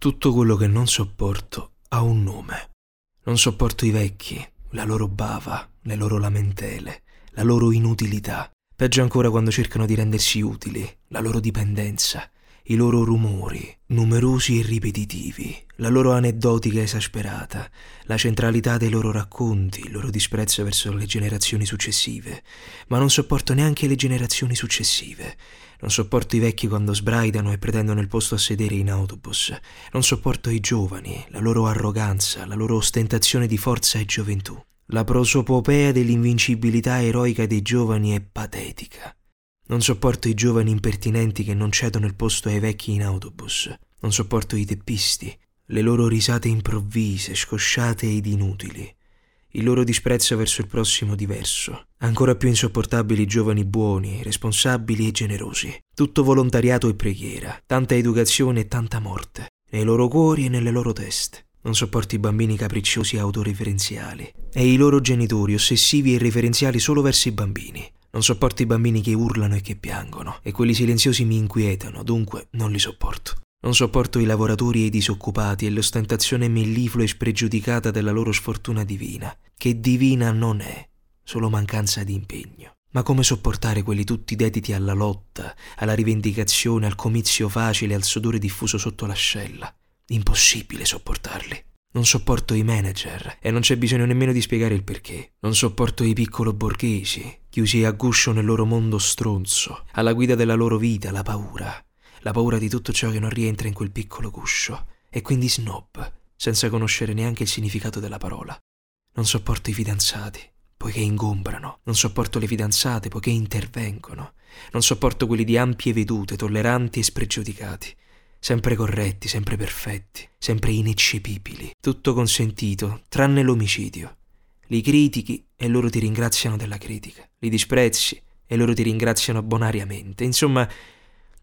Tutto quello che non sopporto ha un nome. Non sopporto i vecchi, la loro bava, le loro lamentele, la loro inutilità. Peggio ancora quando cercano di rendersi utili, la loro dipendenza, i loro rumori, numerosi e ripetitivi, la loro aneddotica esasperata, la centralità dei loro racconti, il loro disprezzo verso le generazioni successive. Ma non sopporto neanche le generazioni successive. Non sopporto i vecchi quando sbraitano e pretendono il posto a sedere in autobus. Non sopporto i giovani, la loro arroganza, la loro ostentazione di forza e gioventù. La prosopopea dell'invincibilità eroica dei giovani è patetica. Non sopporto i giovani impertinenti che non cedono il posto ai vecchi in autobus. Non sopporto i teppisti, le loro risate improvvise, scosciate ed inutili il loro disprezzo verso il prossimo diverso. Ancora più insopportabili i giovani buoni, responsabili e generosi. Tutto volontariato e preghiera, tanta educazione e tanta morte, nei loro cuori e nelle loro teste. Non sopporto i bambini capricciosi e autoreferenziali e i loro genitori ossessivi e referenziali solo verso i bambini. Non sopporto i bambini che urlano e che piangono e quelli silenziosi mi inquietano, dunque non li sopporto. Non sopporto i lavoratori e i disoccupati e l'ostentazione melliflua e spregiudicata della loro sfortuna divina, che divina non è, solo mancanza di impegno. Ma come sopportare quelli tutti dediti alla lotta, alla rivendicazione, al comizio facile, al sudore diffuso sotto l'ascella? Impossibile sopportarli. Non sopporto i manager e non c'è bisogno nemmeno di spiegare il perché. Non sopporto i piccolo borghesi, chiusi a guscio nel loro mondo stronzo, alla guida della loro vita, la paura la paura di tutto ciò che non rientra in quel piccolo guscio, e quindi snob, senza conoscere neanche il significato della parola. Non sopporto i fidanzati, poiché ingombrano, non sopporto le fidanzate, poiché intervengono, non sopporto quelli di ampie vedute, tolleranti e spregiudicati, sempre corretti, sempre perfetti, sempre ineccepibili, tutto consentito, tranne l'omicidio. Li critichi e loro ti ringraziano della critica, li disprezzi e loro ti ringraziano bonariamente, insomma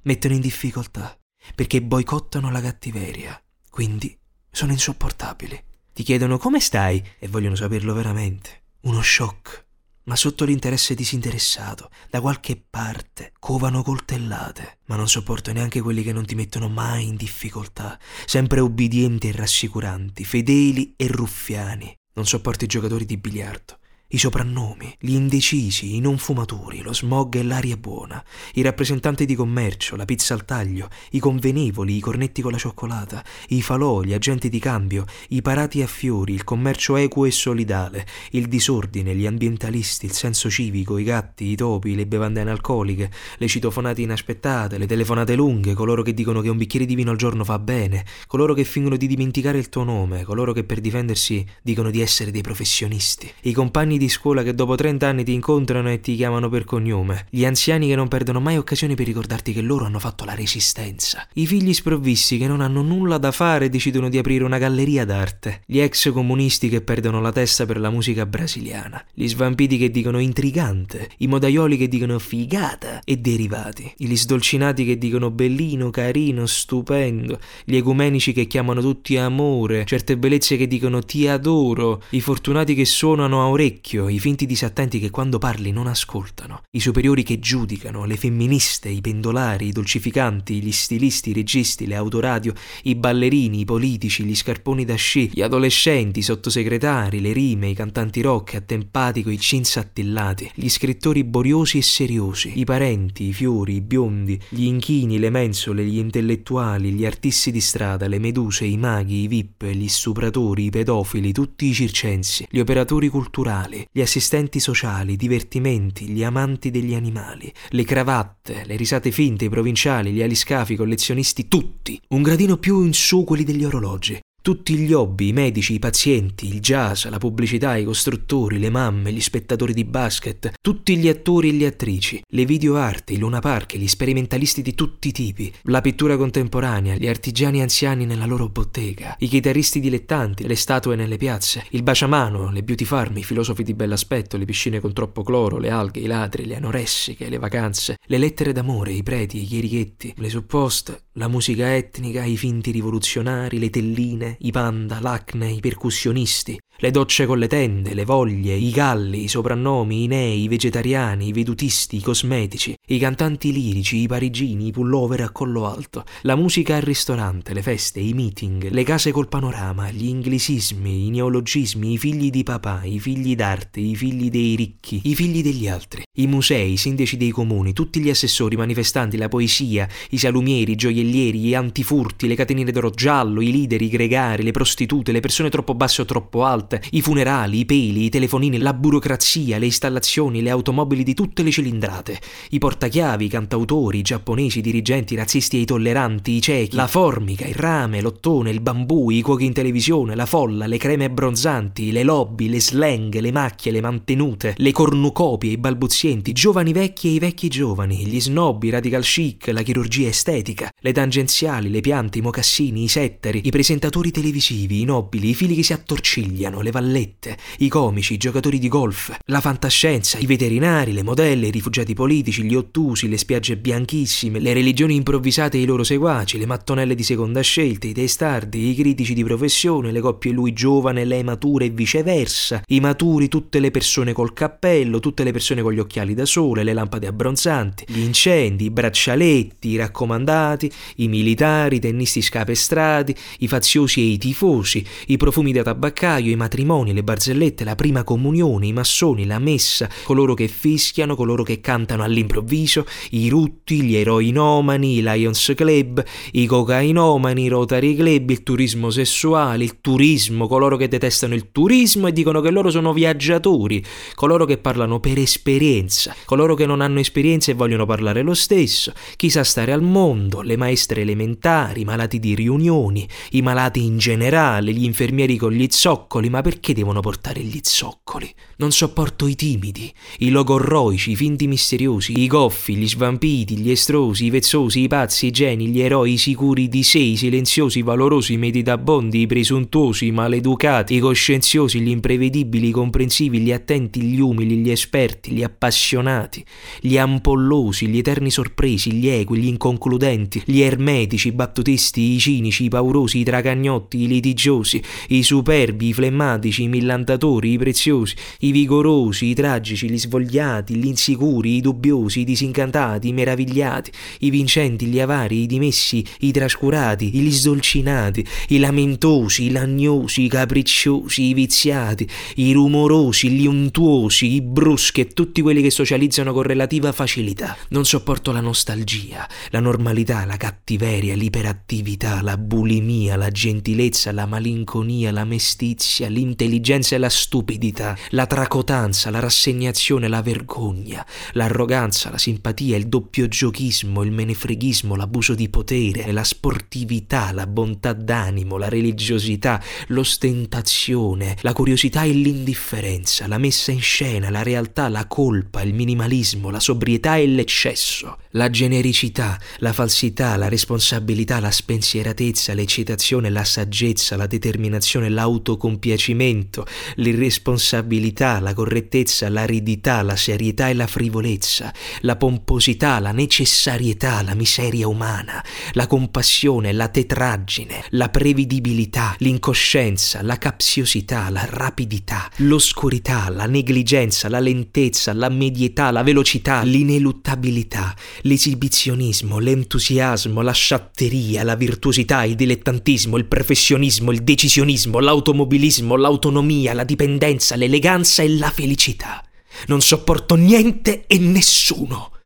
mettono in difficoltà perché boicottano la cattiveria, quindi sono insopportabili. Ti chiedono come stai e vogliono saperlo veramente. Uno shock. Ma sotto l'interesse disinteressato, da qualche parte, covano coltellate. Ma non sopporto neanche quelli che non ti mettono mai in difficoltà, sempre ubbidienti e rassicuranti, fedeli e ruffiani. Non sopporto i giocatori di biliardo, i soprannomi, gli indecisi, i non fumatori, lo smog e l'aria buona, i rappresentanti di commercio, la pizza al taglio, i convenevoli, i cornetti con la cioccolata, i falò, gli agenti di cambio, i parati a fiori, il commercio equo e solidale, il disordine, gli ambientalisti, il senso civico, i gatti, i topi, le bevande analcoliche, le citofonate inaspettate, le telefonate lunghe, coloro che dicono che un bicchiere di vino al giorno fa bene, coloro che fingono di dimenticare il tuo nome, coloro che per difendersi dicono di essere dei professionisti, i compagni compagni di scuola che dopo 30 anni ti incontrano e ti chiamano per cognome, gli anziani che non perdono mai occasioni per ricordarti che loro hanno fatto la resistenza, i figli sprovvisti che non hanno nulla da fare e decidono di aprire una galleria d'arte, gli ex comunisti che perdono la testa per la musica brasiliana, gli svampiti che dicono intrigante, i modaioli che dicono figata e derivati, gli sdolcinati che dicono bellino, carino, stupendo, gli ecumenici che chiamano tutti amore, certe bellezze che dicono ti adoro, i fortunati che suonano a orecchie orecchio, i finti disattenti che quando parli non ascoltano, i superiori che giudicano, le femministe, i pendolari, i dolcificanti, gli stilisti, i registi, le autoradio, i ballerini, i politici, gli scarponi da sci, gli adolescenti, i sottosegretari, le rime, i cantanti rock attempati coi jeans attillati, gli scrittori boriosi e seriosi, i parenti, i fiori, i biondi, gli inchini, le mensole, gli intellettuali, gli artisti di strada, le meduse, i maghi, i vip, gli stupratori, i pedofili, tutti i circensi, gli operatori culturali, sociali, gli assistenti sociali, i divertimenti, gli amanti degli animali, le cravatte, le risate finte, i provinciali, gli aliscafi, i collezionisti, tutti. Un gradino più in su quelli degli orologi. Tutti gli hobby, i medici, i pazienti, il jazz, la pubblicità, i costruttori, le mamme, gli spettatori di basket, tutti gli attori e le attrici, le videoarti, i lunapark, gli sperimentalisti di tutti i tipi, la pittura contemporanea, gli artigiani anziani nella loro bottega, i chitarristi dilettanti, le statue nelle piazze, il baciamano, le beauty farm, i filosofi di bell'aspetto, le piscine con troppo cloro, le alghe, i ladri, le anoressiche, le vacanze, le lettere d'amore, i preti, i chierichetti, le supposte, la musica etnica, i finti rivoluzionari, le telline, i Panda, l'Acne, i percussionisti, le docce con le tende, le voglie, i galli, i soprannomi, i nei, i vegetariani, i vedutisti, i cosmetici, i cantanti lirici, i parigini, i pullover a collo alto, la musica al ristorante, le feste, i meeting, le case col panorama, gli inglesismi, i neologismi, i figli di papà, i figli d'arte, i figli dei ricchi, i figli degli altri, i musei, i sindaci dei comuni, tutti gli assessori, i manifestanti, la poesia, i salumieri, i gioiellieri, gli antifurti, le catenine d'oro giallo, i leader, i gregari, le prostitute, le persone troppo basse o troppo alte, alte, i funerali, i peli, i telefonini, la burocrazia, le installazioni, le automobili di tutte le cilindrate, i portachiavi, i cantautori, i giapponesi, i dirigenti, i razzisti e i tolleranti, i ciechi, la formica, il rame, l'ottone, il bambù, i cuochi in televisione, la folla, le creme abbronzanti, le lobby, le slang, le macchie, le mantenute, le cornucopie, i balbuzienti, i giovani vecchi e i vecchi giovani, gli snob, i radical chic, la chirurgia estetica, le tangenziali, le piante, i mocassini, i setteri, i presentatori televisivi, i nobili, i fili che si attorcigliano, le vallette, i comici, i giocatori di golf, la fantascienza, i veterinari, le modelle, i rifugiati politici, gli ottusi, le spiagge bianchissime, le religioni improvvisate e i loro seguaci, le mattonelle di seconda scelta, i testardi, i critici di professione, le coppie lui giovane, lei matura e viceversa, i maturi, tutte le persone col cappello, tutte le persone con gli occhiali da sole, le lampade abbronzanti, gli incendi, i braccialetti, i raccomandati, i militari, i tennisti scapestrati, i faziosi e i tifosi, i profumi da tabaccaio, i matrimoni, le barzellette, la prima comunione, i massoni, la messa, coloro che fischiano, coloro che cantano all'improvviso, i rutti, gli eroi nomani, i Lions Club, i cocainomani, i Rotary Club, il turismo sessuale, il turismo, coloro che detestano il turismo e dicono che loro sono viaggiatori, coloro che parlano per esperienza, coloro che non hanno esperienza e vogliono parlare lo stesso, chi sa stare al mondo, le maestre elementari, i malati di riunioni, i malati in generale, gli infermieri con gli zoccoli, ma perché devono portare gli zoccoli? Non sopporto i timidi, i logorroici, i finti misteriosi, i goffi, gli svampiti, gli estrosi, i vezzosi, i pazzi, i geni, gli eroi, i sicuri di sé, i silenziosi, i valorosi, i meditabondi, i presuntuosi, i maleducati, i coscienziosi, gli imprevedibili, i comprensivi, gli attenti, gli umili, gli esperti, gli appassionati, gli ampollosi, gli eterni sorpresi, gli equi, gli inconcludenti, gli ermetici, i battutisti, i cinici, i paurosi, i tragagnotti, i litigiosi, i superbi, i flemmati, pragmatici, i millantatori, i preziosi, i vigorosi, i tragici, gli svogliati, gli insicuri, i dubbiosi, i disincantati, i meravigliati, i vincenti, gli avari, i dimessi, i trascurati, gli sdolcinati, i lamentosi, i lagnosi, i capricciosi, i viziati, i rumorosi, gli untuosi, i bruschi e tutti quelli che socializzano con relativa facilità. Non sopporto la nostalgia, la normalità, la cattiveria, l'iperattività, la bulimia, la gentilezza, la malinconia, la mestizia, l'intelligenza e la stupidità, la tracotanza, la rassegnazione, la vergogna, l'arroganza, la simpatia, il doppio giochismo, il menefreghismo, l'abuso di potere, la sportività, la bontà d'animo, la religiosità, l'ostentazione, la curiosità e l'indifferenza, la messa in scena, la realtà, la colpa, il minimalismo, la sobrietà e l'eccesso, la genericità, la falsità, la responsabilità, la spensieratezza, l'eccitazione, la saggezza, la determinazione, l'autocompiacimento, piacimento, l'irresponsabilità, la correttezza, l'aridità, la serietà e la frivolezza, la pomposità, la necessarietà, la miseria umana, la compassione, la tetraggine, la prevedibilità, l'incoscienza, la capsiosità, la rapidità, l'oscurità, la negligenza, la lentezza, la medietà, la velocità, l'ineluttabilità, l'esibizionismo, l'entusiasmo, la sciatteria, la virtuosità, il dilettantismo, il professionismo, il decisionismo, l'automobilismo, l'autonomia, la dipendenza, l'eleganza e la felicità. Non sopporto niente e nessuno,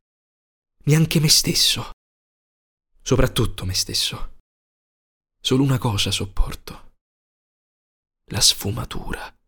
neanche me stesso. Soprattutto me stesso. Solo una cosa sopporto. La sfumatura.